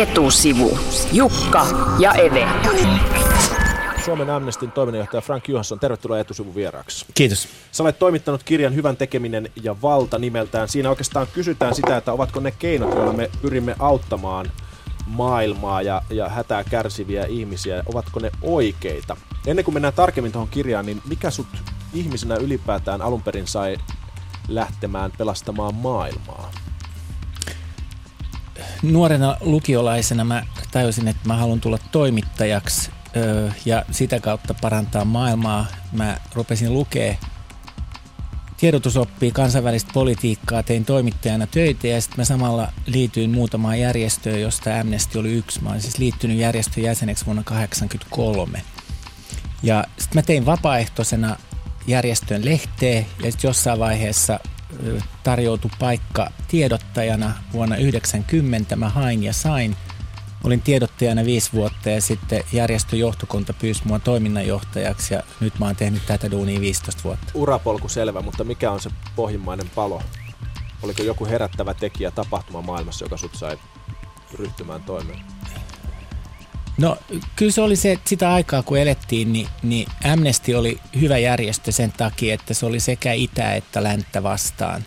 Etusivu. Jukka ja Eve. Suomen Amnestin toiminnanjohtaja Frank Johansson, tervetuloa etusivun vieraaksi. Kiitos. Sä olet toimittanut kirjan Hyvän tekeminen ja valta nimeltään. Siinä oikeastaan kysytään sitä, että ovatko ne keinot, joilla me pyrimme auttamaan maailmaa ja, ja hätää kärsiviä ihmisiä, ovatko ne oikeita? Ennen kuin mennään tarkemmin tuohon kirjaan, niin mikä sut ihmisenä ylipäätään alun perin sai lähtemään pelastamaan maailmaa? Nuorena lukiolaisena mä tajusin, että mä haluan tulla toimittajaksi ja sitä kautta parantaa maailmaa. Mä rupesin lukea tiedotusoppia, kansainvälistä politiikkaa, tein toimittajana töitä ja sitten mä samalla liityin muutamaan järjestöön, josta Amnesty oli yksi. Mä olin siis liittynyt järjestön jäseneksi vuonna 1983. Ja sitten mä tein vapaaehtoisena järjestön lehteen ja sitten jossain vaiheessa tarjoutui paikka tiedottajana vuonna 1990. Mä hain ja sain. Olin tiedottajana viisi vuotta ja sitten järjestön johtokunta pyysi mua toiminnanjohtajaksi ja nyt mä oon tehnyt tätä duunia 15 vuotta. Urapolku selvä, mutta mikä on se pohjimmainen palo? Oliko joku herättävä tekijä tapahtuma maailmassa, joka sut sai ryhtymään toimeen? No kyllä se oli se, että sitä aikaa kun elettiin, niin, niin Amnesty oli hyvä järjestö sen takia, että se oli sekä itä että länttä vastaan.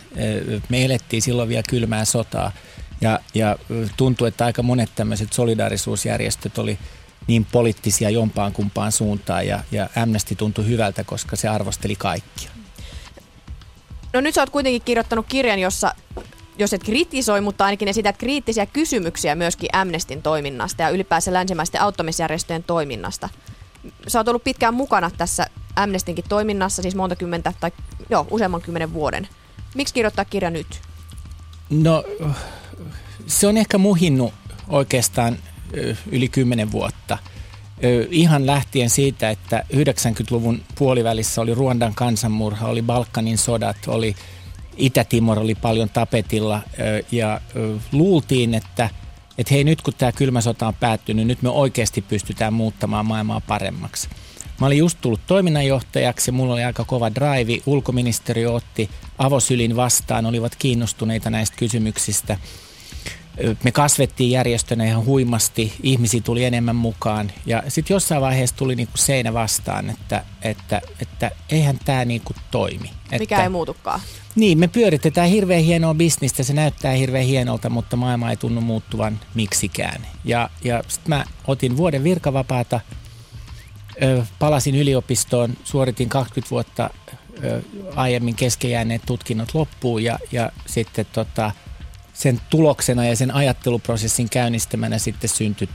Me elettiin silloin vielä kylmää sotaa ja, ja tuntui, että aika monet tämmöiset solidaarisuusjärjestöt oli niin poliittisia jompaan kumpaan suuntaan ja, ja Amnesty tuntui hyvältä, koska se arvosteli kaikkia. No nyt sä oot kuitenkin kirjoittanut kirjan, jossa jos et kritisoi, mutta ainakin esität kriittisiä kysymyksiä myöskin Amnestin toiminnasta ja ylipäänsä länsimäisten auttamisjärjestöjen toiminnasta. Sä oot ollut pitkään mukana tässä Amnestinkin toiminnassa, siis monta kymmentä tai joo, useamman kymmenen vuoden. Miksi kirjoittaa kirja nyt? No, se on ehkä muhinnut oikeastaan yli kymmenen vuotta. Ihan lähtien siitä, että 90-luvun puolivälissä oli Ruandan kansanmurha, oli Balkanin sodat, oli Itä-Timor oli paljon tapetilla ja luultiin, että, että hei nyt kun tämä kylmä sota on päättynyt, nyt me oikeasti pystytään muuttamaan maailmaa paremmaksi. Mä olin just tullut toiminnanjohtajaksi ja mulla oli aika kova drive. Ulkoministeriö otti avosylin vastaan, olivat kiinnostuneita näistä kysymyksistä. Me kasvettiin järjestönä ihan huimasti, ihmisiä tuli enemmän mukaan ja sitten jossain vaiheessa tuli niinku seinä vastaan, että, että, että eihän tämä niinku toimi. Mikä että, ei muutukaan. Niin, me pyöritetään hirveän hienoa bisnistä, se näyttää hirveän hienolta, mutta maailma ei tunnu muuttuvan miksikään. Ja, ja sitten mä otin vuoden virkavapaata, ö, palasin yliopistoon, suoritin 20 vuotta aiemmin kesken tutkinnot loppuun ja, ja sitten tota, sen tuloksena ja sen ajatteluprosessin käynnistämänä sitten syntyi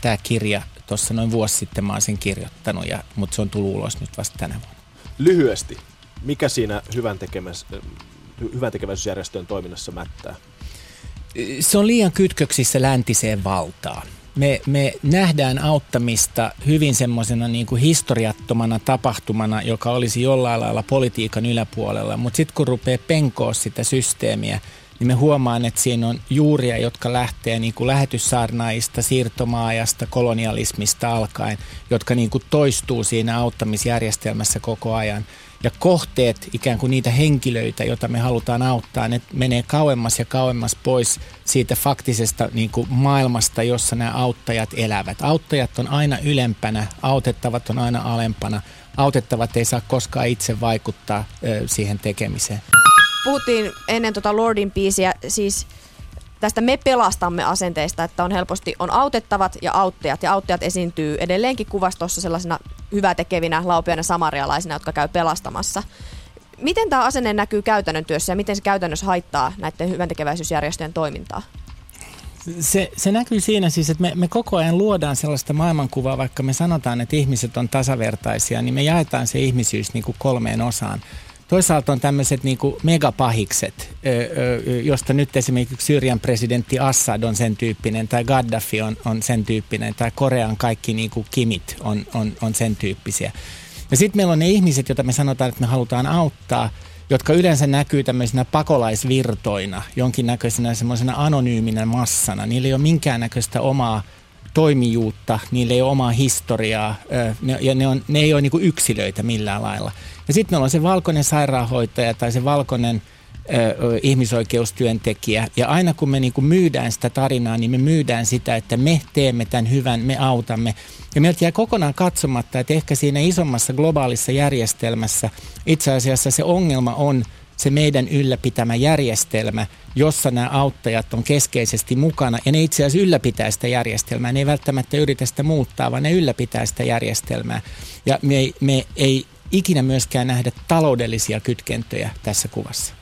tämä kirja. Tuossa noin vuosi sitten mä oon sen kirjoittanut, ja, mutta se on tullut ulos nyt vasta tänä vuonna. Lyhyesti, mikä siinä hyvän, tekemäs, hyvän tekeväisyysjärjestöjen toiminnassa mättää? Se on liian kytköksissä läntiseen valtaan. Me, me nähdään auttamista hyvin semmoisena niin kuin historiattomana tapahtumana, joka olisi jollain lailla politiikan yläpuolella, mutta sitten kun rupeaa penkoa sitä systeemiä, niin me huomaan, että siinä on juuria, jotka lähtee niin kuin lähetyssaarnaista, siirtomaajasta, kolonialismista alkaen, jotka niin kuin toistuu siinä auttamisjärjestelmässä koko ajan. Ja kohteet, ikään kuin niitä henkilöitä, joita me halutaan auttaa, ne menee kauemmas ja kauemmas pois siitä faktisesta niin kuin maailmasta, jossa nämä auttajat elävät. Auttajat on aina ylempänä, autettavat on aina alempana. Autettavat ei saa koskaan itse vaikuttaa ö, siihen tekemiseen puhuttiin ennen tota Lordin biisiä siis tästä me pelastamme asenteista, että on helposti on autettavat ja auttajat. Ja auttajat esiintyy edelleenkin kuvastossa sellaisina hyvätekevinä, laupiaina samarialaisina, jotka käy pelastamassa. Miten tämä asenne näkyy käytännön työssä ja miten se käytännössä haittaa näiden hyväntekeväisyysjärjestöjen toimintaa? Se, se näkyy siinä siis, että me, me koko ajan luodaan sellaista maailmankuvaa, vaikka me sanotaan, että ihmiset on tasavertaisia, niin me jaetaan se ihmisyys niin kuin kolmeen osaan. Toisaalta on tämmöiset niin megapahikset, josta nyt esimerkiksi Syyrian presidentti Assad on sen tyyppinen, tai Gaddafi on, on sen tyyppinen, tai Korean kaikki niin kuin kimit on, on, on sen tyyppisiä. Ja sitten meillä on ne ihmiset, joita me sanotaan, että me halutaan auttaa, jotka yleensä näkyy tämmöisinä pakolaisvirtoina, jonkinnäköisenä semmoisena anonyyminä massana. Niillä ei ole minkäännäköistä omaa toimijuutta, niillä ei ole omaa historiaa ne, ja ne, on, ne ei ole niin yksilöitä millään lailla. Ja sitten meillä on se valkoinen sairaanhoitaja tai se valkoinen ihmisoikeustyöntekijä. Ja aina kun me niin kuin myydään sitä tarinaa, niin me myydään sitä, että me teemme tämän hyvän, me autamme. Ja meiltä jää kokonaan katsomatta, että ehkä siinä isommassa globaalissa järjestelmässä itse asiassa se ongelma on se meidän ylläpitämä järjestelmä, jossa nämä auttajat on keskeisesti mukana. Ja ne itse asiassa ylläpitää sitä järjestelmää. Ne ei välttämättä yritä sitä muuttaa, vaan ne ylläpitää sitä järjestelmää. Ja me ei, me ei ikinä myöskään nähdä taloudellisia kytkentöjä tässä kuvassa.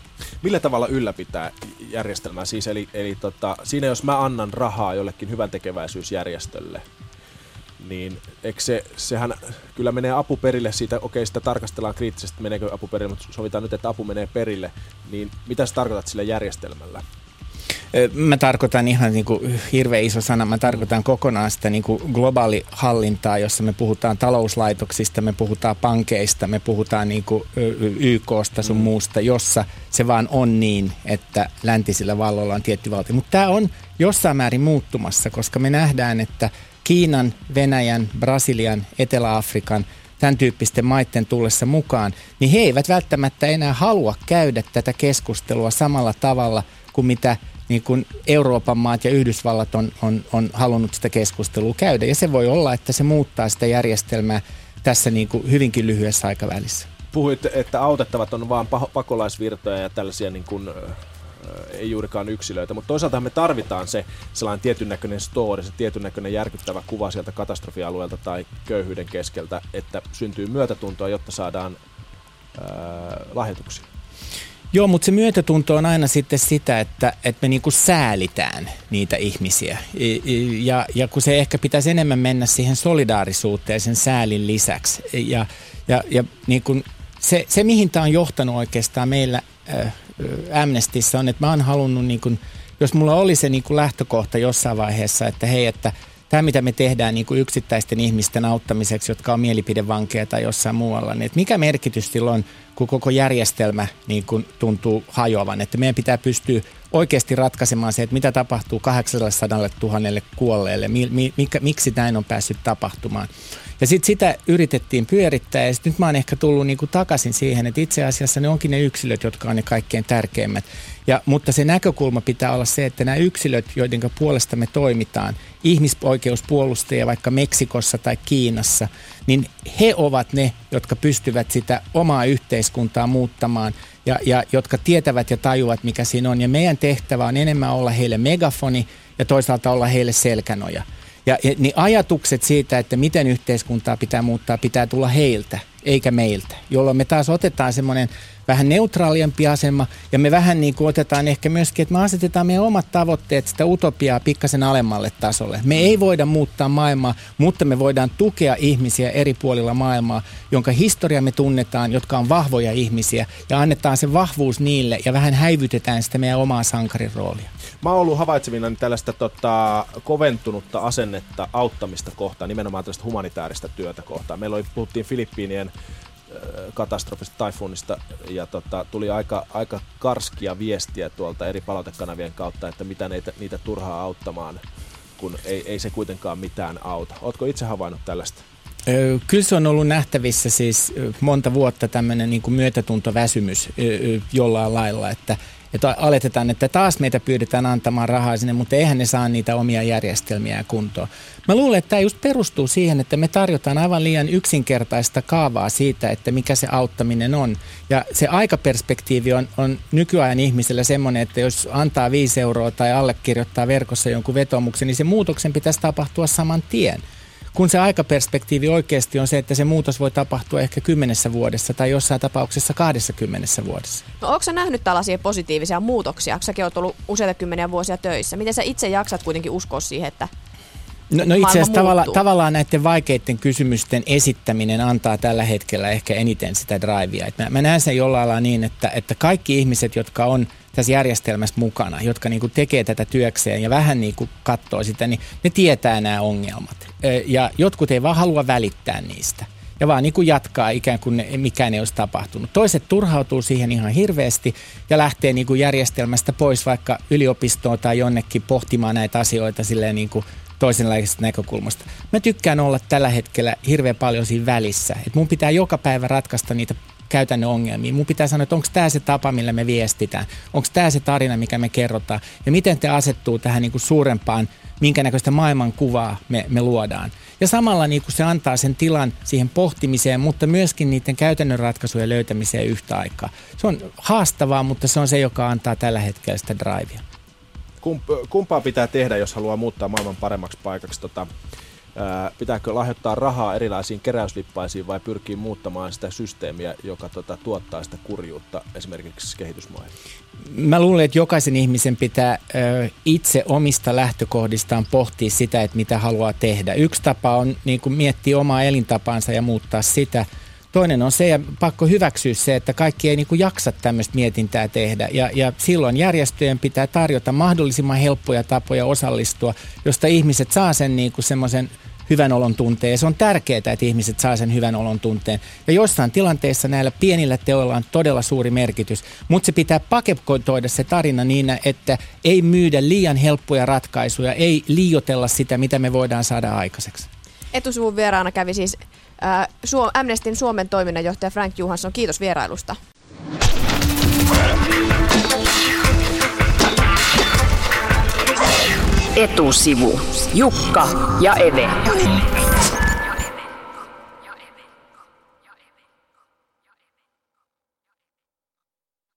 Millä tavalla ylläpitää järjestelmää? Siis eli, eli tota, siinä jos mä annan rahaa jollekin hyvän tekeväisyysjärjestölle, niin eikö se, sehän kyllä menee apu perille siitä, okei sitä tarkastellaan kriittisesti, meneekö apu perille, mutta sovitaan nyt, että apu menee perille, niin mitä sä tarkoitat sillä järjestelmällä? Mä tarkoitan ihan niin kuin hirveän iso sana, mä tarkoitan kokonaan sitä niin kuin globaalihallintaa, jossa me puhutaan talouslaitoksista, me puhutaan pankeista, me puhutaan niin kuin YKsta sun mm. muusta, jossa se vaan on niin, että läntisillä valloilla on tietty valtio. Mutta tämä on jossain määrin muuttumassa, koska me nähdään, että Kiinan, Venäjän, Brasilian, Etelä-Afrikan tämän tyyppisten maiden tullessa mukaan, niin he eivät välttämättä enää halua käydä tätä keskustelua samalla tavalla kuin mitä – niin kuin Euroopan maat ja Yhdysvallat on, on, on halunnut sitä keskustelua käydä. Ja se voi olla, että se muuttaa sitä järjestelmää tässä niin kuin hyvinkin lyhyessä aikavälissä. Puhuit, että autettavat on vain pakolaisvirtoja ja tällaisia niin kuin, ei juurikaan yksilöitä, mutta toisaalta me tarvitaan se sellainen tietyn näköinen story, se tietyn näköinen järkyttävä kuva sieltä katastrofialueelta tai köyhyyden keskeltä, että syntyy myötätuntoa, jotta saadaan ää, lahjoituksia. Joo, mutta se myötätunto on aina sitten sitä, että, että me niinku säälitään niitä ihmisiä. Ja, ja kun se ehkä pitäisi enemmän mennä siihen solidaarisuuteen sen säälin lisäksi. Ja, ja, ja niin kun se, se, mihin tämä on johtanut oikeastaan meillä äh, Amnestissa on, että mä oon halunnut, niin kun, jos mulla oli se niin lähtökohta jossain vaiheessa, että hei, että – tämä, mitä me tehdään niin kuin yksittäisten ihmisten auttamiseksi, jotka on mielipidevankeja tai jossain muualla, niin että mikä merkitys sillä on, kun koko järjestelmä niin kuin tuntuu hajoavan. Että meidän pitää pystyä oikeasti ratkaisemaan se, että mitä tapahtuu 800 000 kuolleelle, mi, mi, mikä, miksi näin on päässyt tapahtumaan. Ja sitten sitä yritettiin pyörittää ja sit nyt mä oon ehkä tullut niinku takaisin siihen, että itse asiassa ne onkin ne yksilöt, jotka on ne kaikkein tärkeimmät. Ja, mutta se näkökulma pitää olla se, että nämä yksilöt, joiden puolesta me toimitaan, ihmisoikeuspuolustajia vaikka Meksikossa tai Kiinassa, niin he ovat ne, jotka pystyvät sitä omaa yhteiskuntaa muuttamaan ja, ja jotka tietävät ja tajuvat, mikä siinä on. Ja meidän tehtävä on enemmän olla heille megafoni ja toisaalta olla heille selkänoja. Ja, ja niin ajatukset siitä, että miten yhteiskuntaa pitää muuttaa, pitää tulla heiltä, eikä meiltä, jolloin me taas otetaan semmoinen vähän neutraaliempi asema ja me vähän niin kuin otetaan ehkä myöskin, että me asetetaan meidän omat tavoitteet sitä utopiaa pikkasen alemmalle tasolle. Me ei voida muuttaa maailmaa, mutta me voidaan tukea ihmisiä eri puolilla maailmaa, jonka historia me tunnetaan, jotka on vahvoja ihmisiä ja annetaan se vahvuus niille ja vähän häivytetään sitä meidän omaa sankarin roolia. Mä oon ollut havaitsevina tällaista tota, koventunutta asennetta auttamista kohtaan, nimenomaan tällaista humanitaarista työtä kohtaan. Meillä oli, puhuttiin Filippiinien katastrofista, taifunista, ja tota, tuli aika, aika karskia viestiä tuolta eri palautekanavien kautta, että mitä niitä, niitä turhaa auttamaan, kun ei, ei se kuitenkaan mitään auta. Oletko itse havainnut tällaista? Kyllä se on ollut nähtävissä siis monta vuotta tämmöinen niin myötätuntoväsymys jollain lailla, että että aletetaan, että taas meitä pyydetään antamaan rahaa sinne, mutta eihän ne saa niitä omia järjestelmiä kuntoon. Mä luulen, että tämä just perustuu siihen, että me tarjotaan aivan liian yksinkertaista kaavaa siitä, että mikä se auttaminen on. Ja se aikaperspektiivi on, on nykyajan ihmisellä semmoinen, että jos antaa 5 euroa tai allekirjoittaa verkossa jonkun vetomuksen, niin se muutoksen pitäisi tapahtua saman tien kun se aikaperspektiivi oikeasti on se, että se muutos voi tapahtua ehkä kymmenessä vuodessa tai jossain tapauksessa 20 vuodessa. No onko sä nähnyt tällaisia positiivisia muutoksia, säkin oot ollut useita kymmeniä vuosia töissä? Miten sä itse jaksat kuitenkin uskoa siihen, että No, no itse asiassa tavalla, tavallaan näiden vaikeiden kysymysten esittäminen antaa tällä hetkellä ehkä eniten sitä drivea. mä, mä näen sen jollain lailla niin, että, että kaikki ihmiset, jotka on tässä järjestelmässä mukana, jotka niin kuin tekee tätä työkseen ja vähän niin kuin katsoo sitä, niin ne tietää nämä ongelmat. Ja jotkut ei vaan halua välittää niistä ja vaan niin kuin jatkaa ikään kuin ne, mikään ei olisi tapahtunut. Toiset turhautuu siihen ihan hirveästi ja lähtee niin kuin järjestelmästä pois vaikka yliopistoon tai jonnekin pohtimaan näitä asioita silleen niin kuin toisenlaisesta näkökulmasta. Mä tykkään olla tällä hetkellä hirveän paljon siinä välissä. Et mun pitää joka päivä ratkaista niitä käytännön ongelmiin. Mun pitää sanoa, että onko tämä se tapa, millä me viestitään, onko tämä se tarina, mikä me kerrotaan, ja miten te asettuu tähän niin kuin suurempaan, minkä näköistä maailmankuvaa me, me luodaan. Ja samalla niin kuin se antaa sen tilan siihen pohtimiseen, mutta myöskin niiden käytännön ratkaisujen löytämiseen yhtä aikaa. Se on haastavaa, mutta se on se, joka antaa tällä hetkellä sitä drivea. Kump, kumpaa pitää tehdä, jos haluaa muuttaa maailman paremmaksi paikaksi? Tota, pitääkö lahjoittaa rahaa erilaisiin keräyslippaisiin vai pyrkii muuttamaan sitä systeemiä, joka tota, tuottaa sitä kurjuutta esimerkiksi kehitysmaihin? Mä luulen, että jokaisen ihmisen pitää ö, itse omista lähtökohdistaan pohtia sitä, että mitä haluaa tehdä. Yksi tapa on niin miettiä omaa elintapaansa ja muuttaa sitä – Toinen on se, ja pakko hyväksyä se, että kaikki ei niin kuin jaksa tämmöistä mietintää tehdä. Ja, ja silloin järjestöjen pitää tarjota mahdollisimman helppoja tapoja osallistua, josta ihmiset saa sen niin kuin semmoisen hyvän olon tunteen. Ja se on tärkeää, että ihmiset saa sen hyvän olon tunteen. Ja joissain tilanteissa näillä pienillä teoilla on todella suuri merkitys. Mutta se pitää paketoida se tarina niin, että ei myydä liian helppoja ratkaisuja, ei liiotella sitä, mitä me voidaan saada aikaiseksi. Etusivun vieraana kävi siis Amnestin Suomen toiminnanjohtaja Frank Johansson. Kiitos vierailusta. Etusivu. Jukka ja Eve.